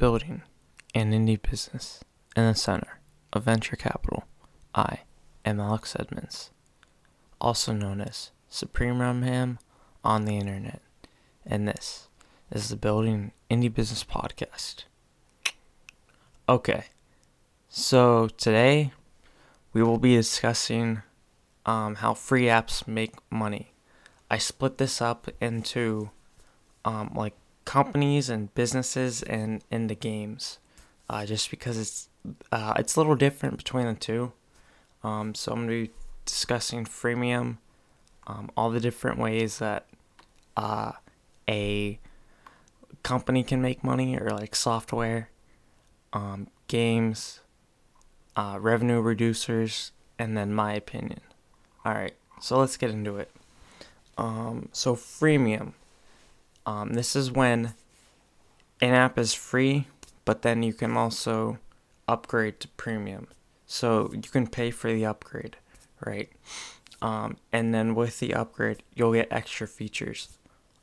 building an indie business in the center of venture capital. I am Alex Edmonds, also known as Supreme Rumham on the internet, and this is the Building Indie Business Podcast. Okay, so today we will be discussing um, how free apps make money. I split this up into um, like companies and businesses and into games, uh, just because it's uh, it's a little different between the two. Um, so I'm gonna be discussing freemium, um, all the different ways that uh, a company can make money or like software, um, games, uh, revenue reducers, and then my opinion. All right, so let's get into it. Um, so freemium. Um, this is when an app is free, but then you can also upgrade to premium. So you can pay for the upgrade, right? Um, and then with the upgrade, you'll get extra features.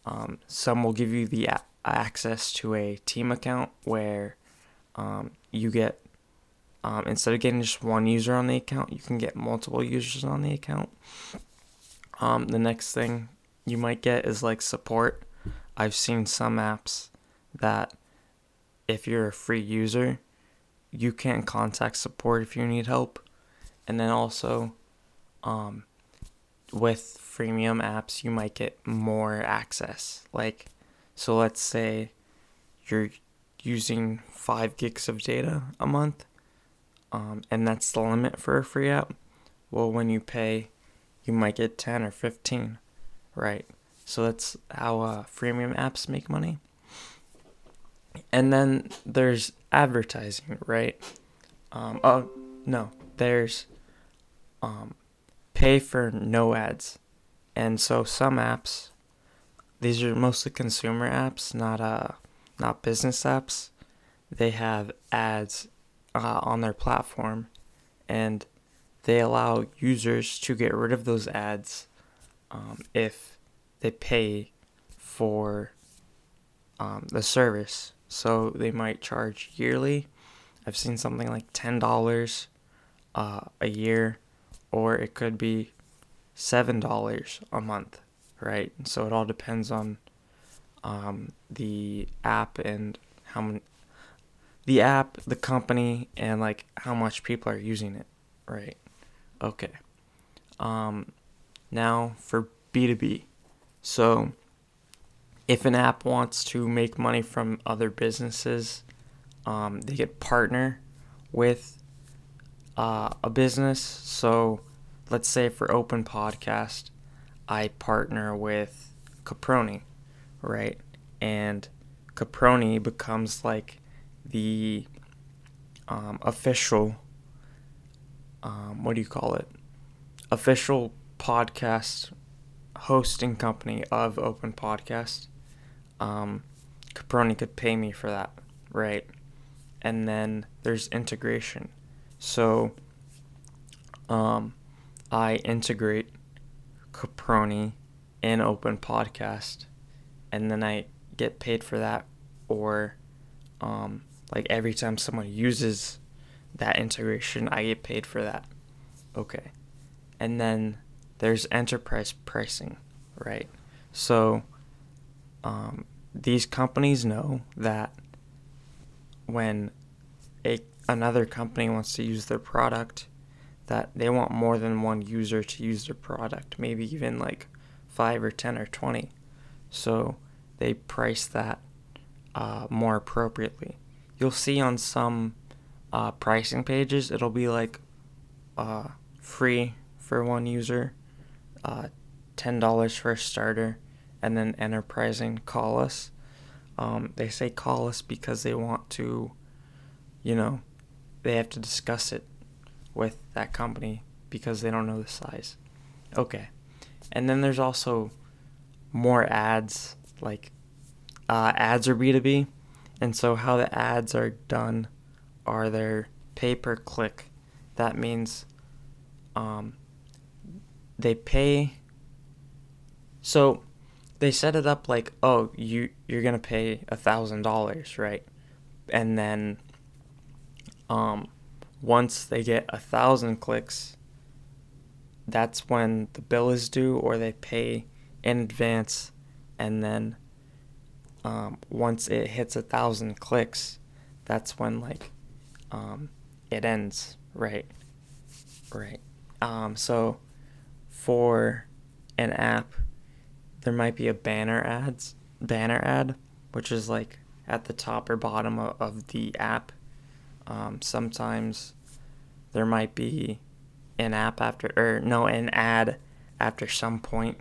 Um, some will give you the a- access to a team account where um, you get um, instead of getting just one user on the account, you can get multiple users on the account. Um, the next thing you might get is like support. I've seen some apps that if you're a free user, you can contact support if you need help. And then also, um, with freemium apps, you might get more access. Like, so let's say you're using five gigs of data a month, um, and that's the limit for a free app. Well, when you pay, you might get 10 or 15, right? So that's how uh, freemium apps make money. And then there's advertising, right? Um, oh, no, there's um, pay for no ads. And so some apps, these are mostly consumer apps, not uh, not business apps. They have ads uh, on their platform, and they allow users to get rid of those ads um, if they pay for um, the service. So they might charge yearly. I've seen something like ten dollars uh, a year, or it could be seven dollars a month, right? So it all depends on um, the app and how many the app, the company, and like how much people are using it, right? Okay. Um, now for B2B. So if an app wants to make money from other businesses, um, they could partner with uh, a business. So let's say for Open Podcast, I partner with Caproni, right? And Caproni becomes like the um, official, um, what do you call it? Official podcast hosting company of Open Podcast. Um, Caproni could pay me for that, right? And then there's integration. So um, I integrate Caproni in Open Podcast, and then I get paid for that, or um, like every time someone uses that integration, I get paid for that. Okay. And then there's enterprise pricing, right? So um, these companies know that when a another company wants to use their product, that they want more than one user to use their product, maybe even like five or ten or twenty. So they price that uh, more appropriately you'll see on some uh, pricing pages it'll be like uh, free for one user, uh, ten dollars for a starter, and then enterprising call us. Um, they say call us because they want to, you know, they have to discuss it with that company because they don't know the size. Okay, and then there's also more ads like uh, ads are B two B and so, how the ads are done are they're pay per click. That means um, they pay. So, they set it up like, oh, you you're gonna pay a thousand dollars, right? and then um, once they get a thousand clicks, that's when the bill is due, or they pay in advance, and then um, once it hits a thousand clicks, that's when like um, it ends. Right, right. Um, so for an app, there might be a banner ads banner ad, which is like at the top or bottom of, of the app. Um, sometimes there might be an app after, or no, an ad after some point.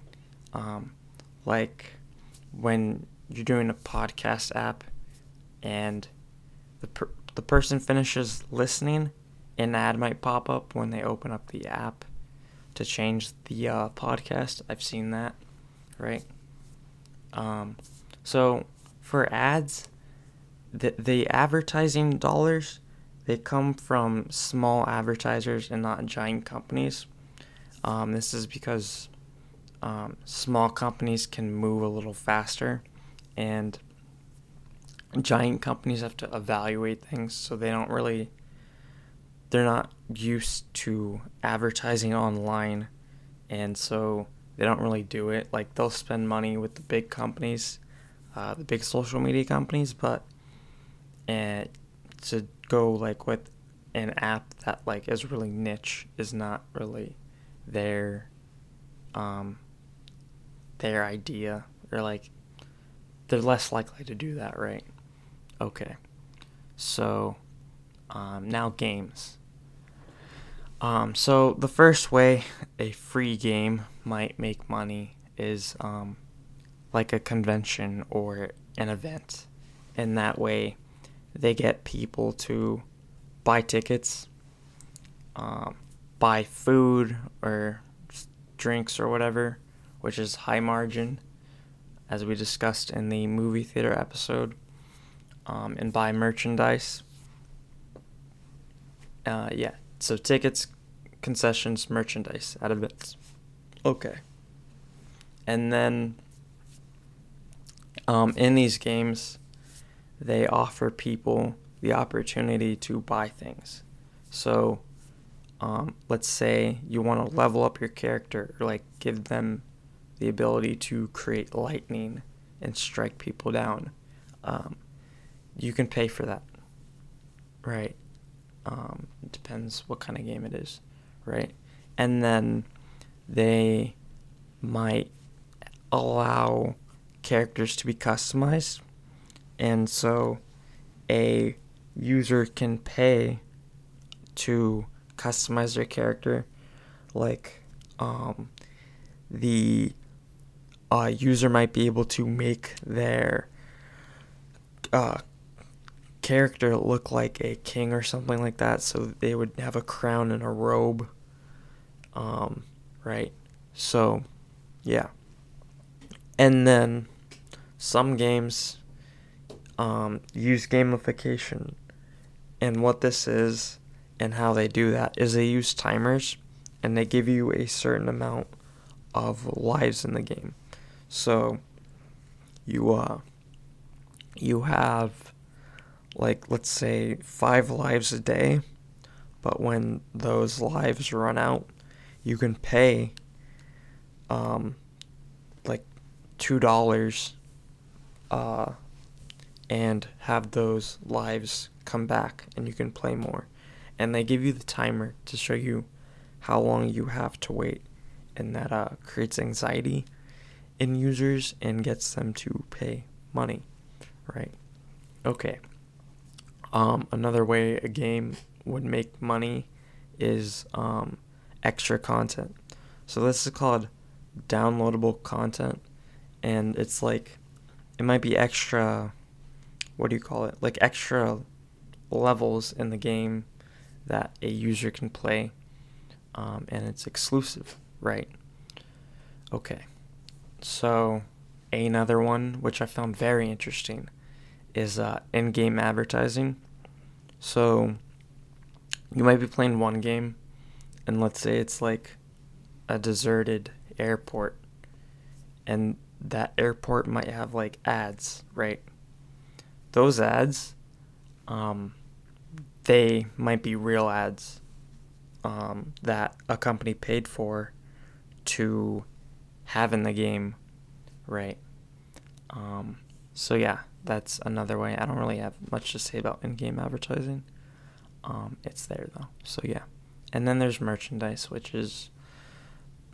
Um, like when you're doing a podcast app and the, per- the person finishes listening, an ad might pop up when they open up the app to change the uh, podcast. I've seen that, right? Um, so for ads, the the advertising dollars they come from small advertisers and not giant companies. Um, this is because um, small companies can move a little faster, and giant companies have to evaluate things, so they don't really. They're not used to advertising online, and so they don't really do it. Like they'll spend money with the big companies, uh, the big social media companies, but and to go like with an app that like is really niche is not really their um their idea or like they're less likely to do that right okay so um, now games um, so the first way a free game might make money is um, like a convention or an event and that way they get people to buy tickets, um, buy food or drinks or whatever, which is high margin, as we discussed in the movie theater episode, um, and buy merchandise. Uh, yeah, so tickets, concessions, merchandise out of it. Okay. And then um, in these games, they offer people the opportunity to buy things. So, um, let's say you want to level up your character, or like give them the ability to create lightning and strike people down. Um, you can pay for that, right? Um, it depends what kind of game it is, right? And then they might allow characters to be customized and so a user can pay to customize their character like um, the uh, user might be able to make their uh, character look like a king or something like that so they would have a crown and a robe um, right so yeah and then some games um, use gamification. And what this is and how they do that is they use timers and they give you a certain amount of lives in the game. So you uh you have like let's say 5 lives a day, but when those lives run out, you can pay um like $2 uh and have those lives come back and you can play more. And they give you the timer to show you how long you have to wait. And that uh, creates anxiety in users and gets them to pay money, right? Okay. Um, another way a game would make money is um, extra content. So this is called downloadable content, and it's like it might be extra what do you call it? Like extra levels in the game that a user can play, um, and it's exclusive, right? Okay, so another one which I found very interesting is uh, in-game advertising. So you might be playing one game, and let's say it's like a deserted airport, and that airport might have like ads, right? those ads um, they might be real ads um, that a company paid for to have in the game, right? Um, so yeah, that's another way. I don't really have much to say about in-game advertising. Um, it's there though, so yeah. And then there's merchandise, which is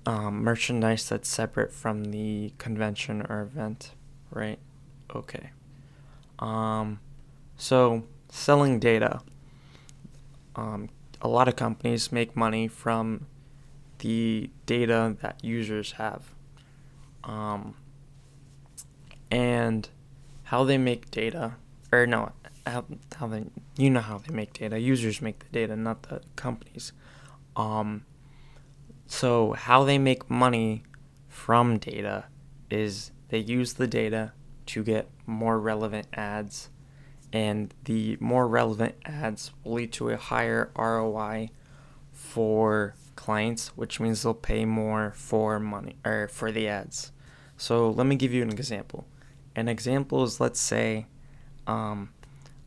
um, merchandise that's separate from the convention or event, right? Okay. Um, so selling data. Um, a lot of companies make money from the data that users have. Um, and how they make data, or no, how, how they, you know how they make data. Users make the data, not the companies. Um, so how they make money from data is they use the data to get more relevant ads and the more relevant ads will lead to a higher ROI for clients, which means they'll pay more for money or for the ads. So let me give you an example. An example is let's say um,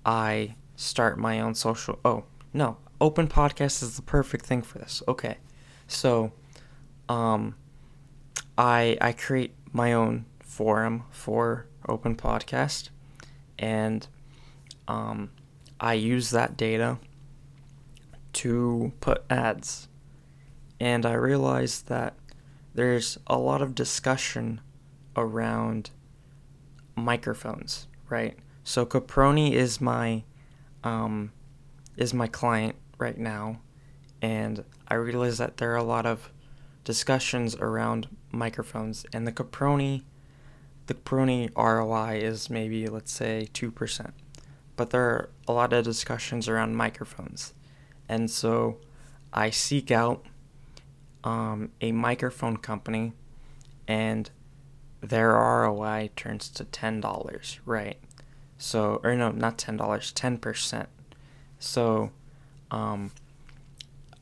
I start my own social. Oh no, open podcast is the perfect thing for this. Okay, so um, I I create my own forum for open podcast, and um, I use that data to put ads. And I realized that there's a lot of discussion around microphones, right? So Caproni is my um, is my client right now, and I realize that there are a lot of discussions around microphones, and the Caproni the Caproni ROI is maybe let's say two percent but there are a lot of discussions around microphones. And so I seek out um, a microphone company and their ROI turns to $10, right? So, or no, not $10, 10%. So, um,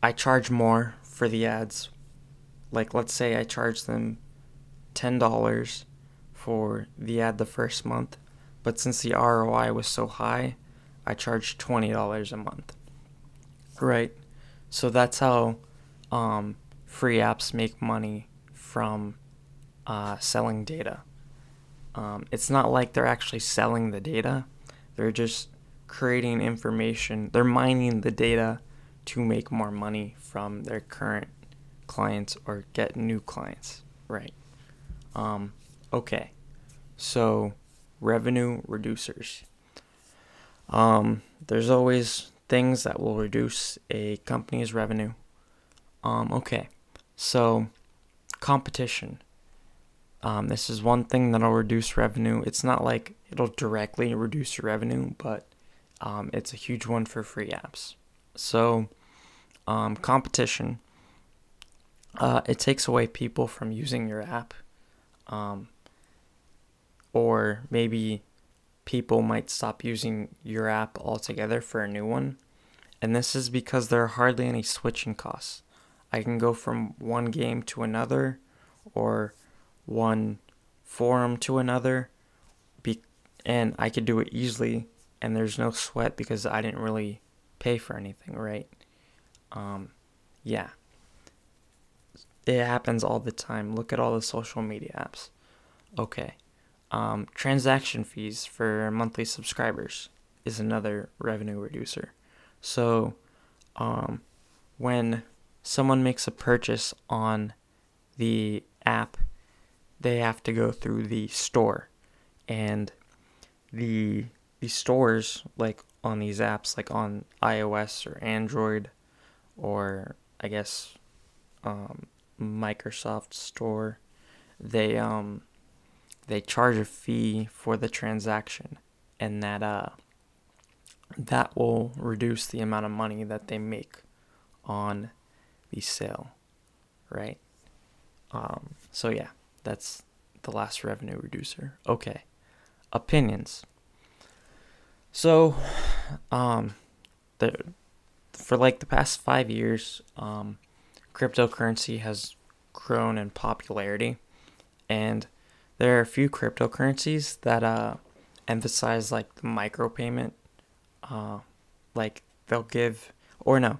I charge more for the ads. Like, let's say I charge them $10 for the ad the first month but since the ROI was so high, I charged $20 a month. Right? So that's how um, free apps make money from uh, selling data. Um, it's not like they're actually selling the data, they're just creating information, they're mining the data to make more money from their current clients or get new clients. Right? Um, okay. So revenue reducers. Um, there's always things that will reduce a company's revenue. Um, okay, so competition. Um, this is one thing that'll reduce revenue. It's not like it'll directly reduce your revenue, but um, it's a huge one for free apps. So, um, competition. Uh, it takes away people from using your app. Um, or maybe people might stop using your app altogether for a new one. And this is because there are hardly any switching costs. I can go from one game to another or one forum to another be- and I could do it easily and there's no sweat because I didn't really pay for anything, right? Um, yeah. It happens all the time. Look at all the social media apps. Okay. Um, transaction fees for monthly subscribers is another revenue reducer. So, um, when someone makes a purchase on the app, they have to go through the store, and the the stores like on these apps, like on iOS or Android, or I guess um, Microsoft Store, they um they charge a fee for the transaction. And that uh that will reduce the amount of money that they make on the sale right? Um so yeah that's the last revenue reducer. Okay. Opinions. So um the for like the past 5 years um cryptocurrency has grown in popularity. And there are a few cryptocurrencies that uh, emphasize like the micropayment uh, like they'll give or no,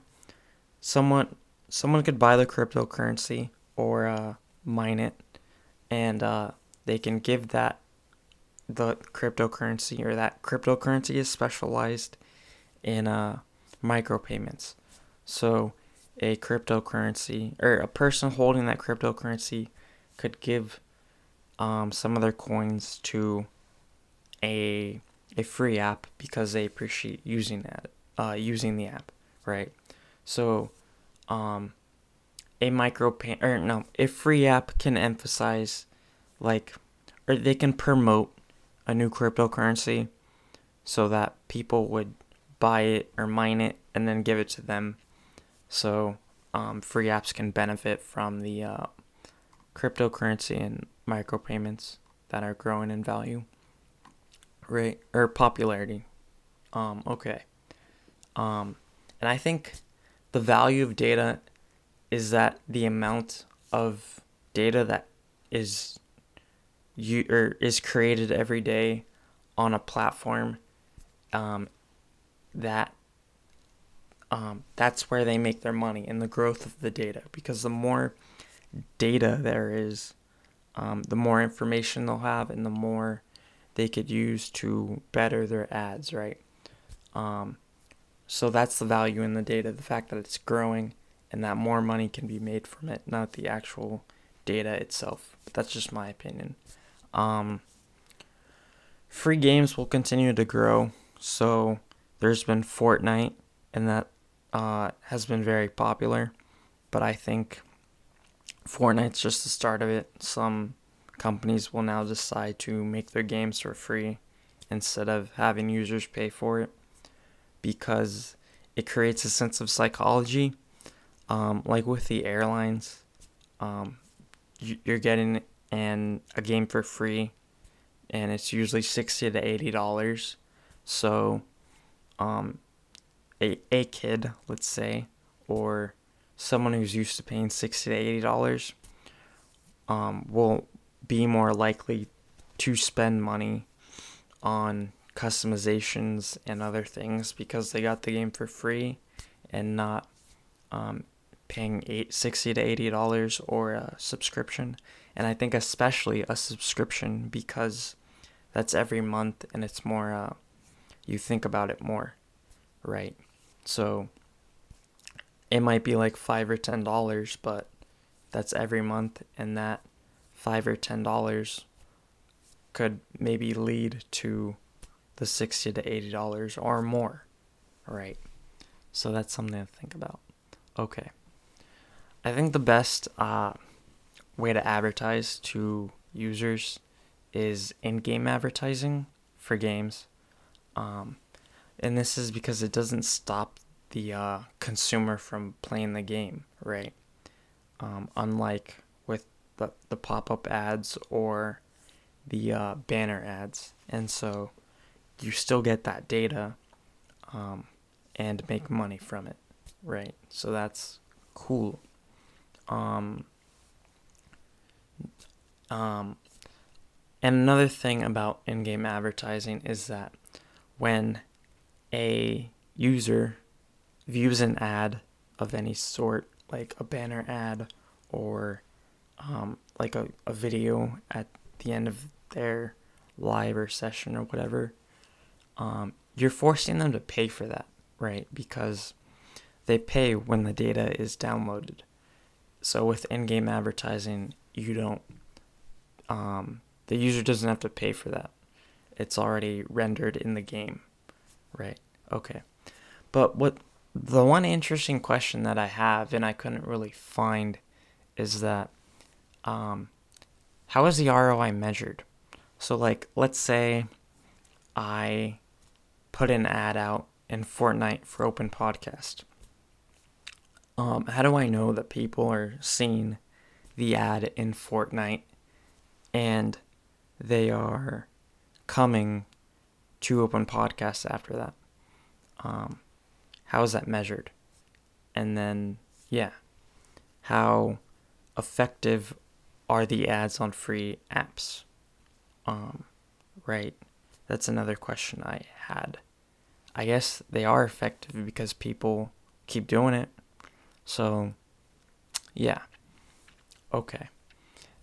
someone someone could buy the cryptocurrency or uh, mine it, and uh, they can give that the cryptocurrency or that cryptocurrency is specialized in uh, micropayments. So a cryptocurrency or a person holding that cryptocurrency could give um, some of their coins to a a free app because they appreciate using that uh, using the app, right? So, um, a micro pay or no, a free app can emphasize like or they can promote a new cryptocurrency so that people would buy it or mine it and then give it to them. So um, free apps can benefit from the uh, cryptocurrency and micropayments that are growing in value, right? Or popularity. Um, okay. Um, and I think the value of data is that the amount of data that is you or is created every day on a platform um, that um, that's where they make their money in the growth of the data. Because the more data there is um, the more information they'll have and the more they could use to better their ads right? Um, so that's the value in the data the fact that it's growing and that more money can be made from it not the actual data itself but that's just my opinion um, free games will continue to grow. So there's been Fortnite, and that uh, has been very popular. But I think Fortnite's just the start of it. Some companies will now decide to make their games for free instead of having users pay for it because it creates a sense of psychology. Um, like with the airlines, um, you're getting and a game for free and it's usually 60 to 80 dollars. So um a, a kid let's say or someone who's used to paying 60 to 80 dollars um will be more likely to spend money on customizations and other things because they got the game for free and not um, paying eight, 60 to 80 dollars or a subscription and I think especially a subscription because that's every month and it's more uh, you think about it more, right? So it might be like five or ten dollars, but that's every month, and that five or ten dollars could maybe lead to the sixty to eighty dollars or more, right? So that's something to think about. Okay. I think the best uh, way to advertise to users is in-game advertising for games. Um, and this is because it doesn't stop the uh, consumer from playing the game, right? Um, unlike with the, the pop-up ads or the uh, banner ads. And so you still get that data um, and make money from it, right? So that's cool. Um, um, and another thing about in game advertising is that when a user views an ad of any sort, like a banner ad or um, like a, a video at the end of their live or session or whatever, um, you're forcing them to pay for that, right? Because they pay when the data is downloaded. So with in game advertising, you don't um, the user doesn't have to pay for that. It's already rendered in the game, right? Okay. But what the one interesting question that I have and I couldn't really find is that um, how is the ROI measured? So, like, let's say I put an ad out in Fortnite for Open Podcast. Um, how do I know that people are seeing the ad in Fortnite and they are coming to open podcasts after that. Um, how is that measured? And then, yeah, how effective are the ads on free apps? Um, right, that's another question I had. I guess they are effective because people keep doing it. So, yeah. Okay.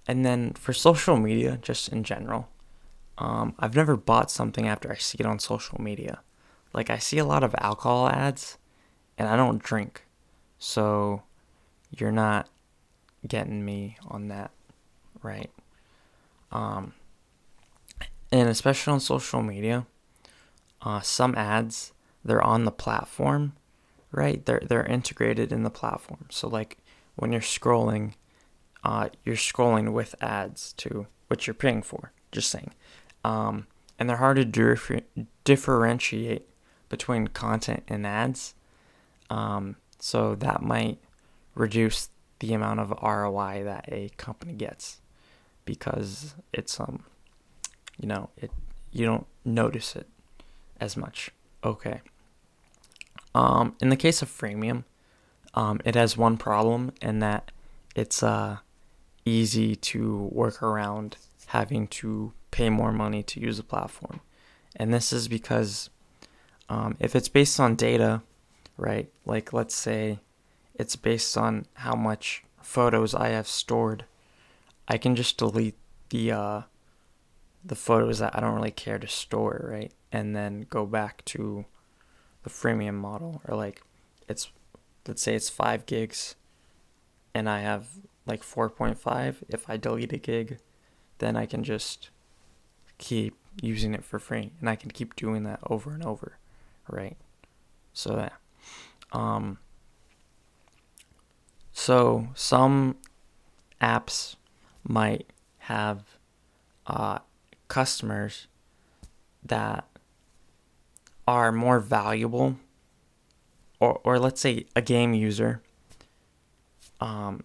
And then for social media, just in general, um, I've never bought something after I see it on social media. Like, I see a lot of alcohol ads, and I don't drink. So, you're not getting me on that, right? Um, and especially on social media, uh, some ads they're on the platform, right? They're they're integrated in the platform. So like when you're scrolling, uh, you're scrolling with ads to what you're paying for. Just saying, um, and they're hard to differ- differentiate between content and ads. Um, so that might reduce the amount of ROI that a company gets because it's um you know it you don't notice it as much. Okay. Um, in the case of freemium, um, it has one problem in that it's uh easy to work around having to pay more money to use the platform, and this is because um, if it's based on data, right? Like let's say it's based on how much photos I have stored. I can just delete the uh, the photos that I don't really care to store, right? And then go back to the freemium model or like it's let's say it's 5 gigs and I have like 4.5 if I delete a gig then I can just keep using it for free and I can keep doing that over and over right? So that um so some apps might have uh, customers that are more valuable, or or let's say a game user. Um,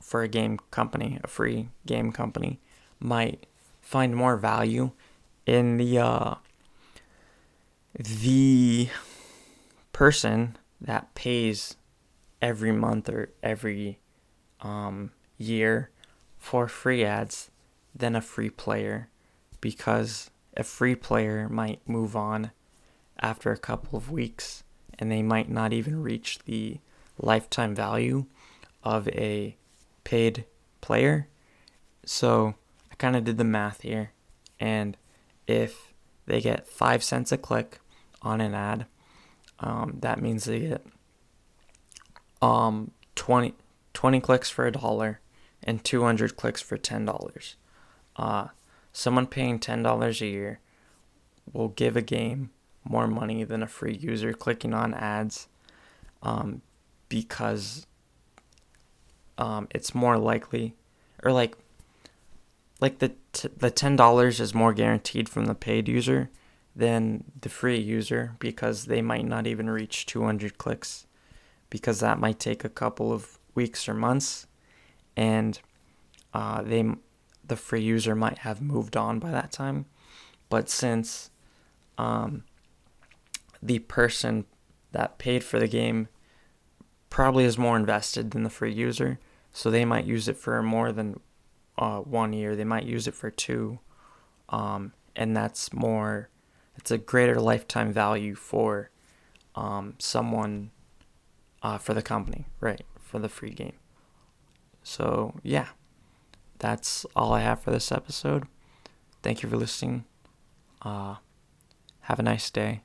for a game company, a free game company, might find more value in the uh, the person that pays every month or every um, year for free ads than a free player because a free player might move on after a couple of weeks and they might not even reach the lifetime value of a paid player. So I kind of did the math here. And if they get five cents a click on an ad, um, that means they get um 20, 20 clicks for a dollar and 200 clicks for $10. Uh, someone paying $10 a year will give a game more money than a free user clicking on ads um, because um, it's more likely or like like the t- the ten dollars is more guaranteed from the paid user than the free user because they might not even reach 200 clicks because that might take a couple of weeks or months, and uh, they the free user might have moved on by that time. But since um, the person that paid for the game probably is more invested than the free user, so they might use it for more than uh, one year. They might use it for two, um, and that's more. It's a greater lifetime value for um, someone uh, for the company, right? For the free game. So, yeah, that's all I have for this episode. Thank you for listening. Uh, have a nice day.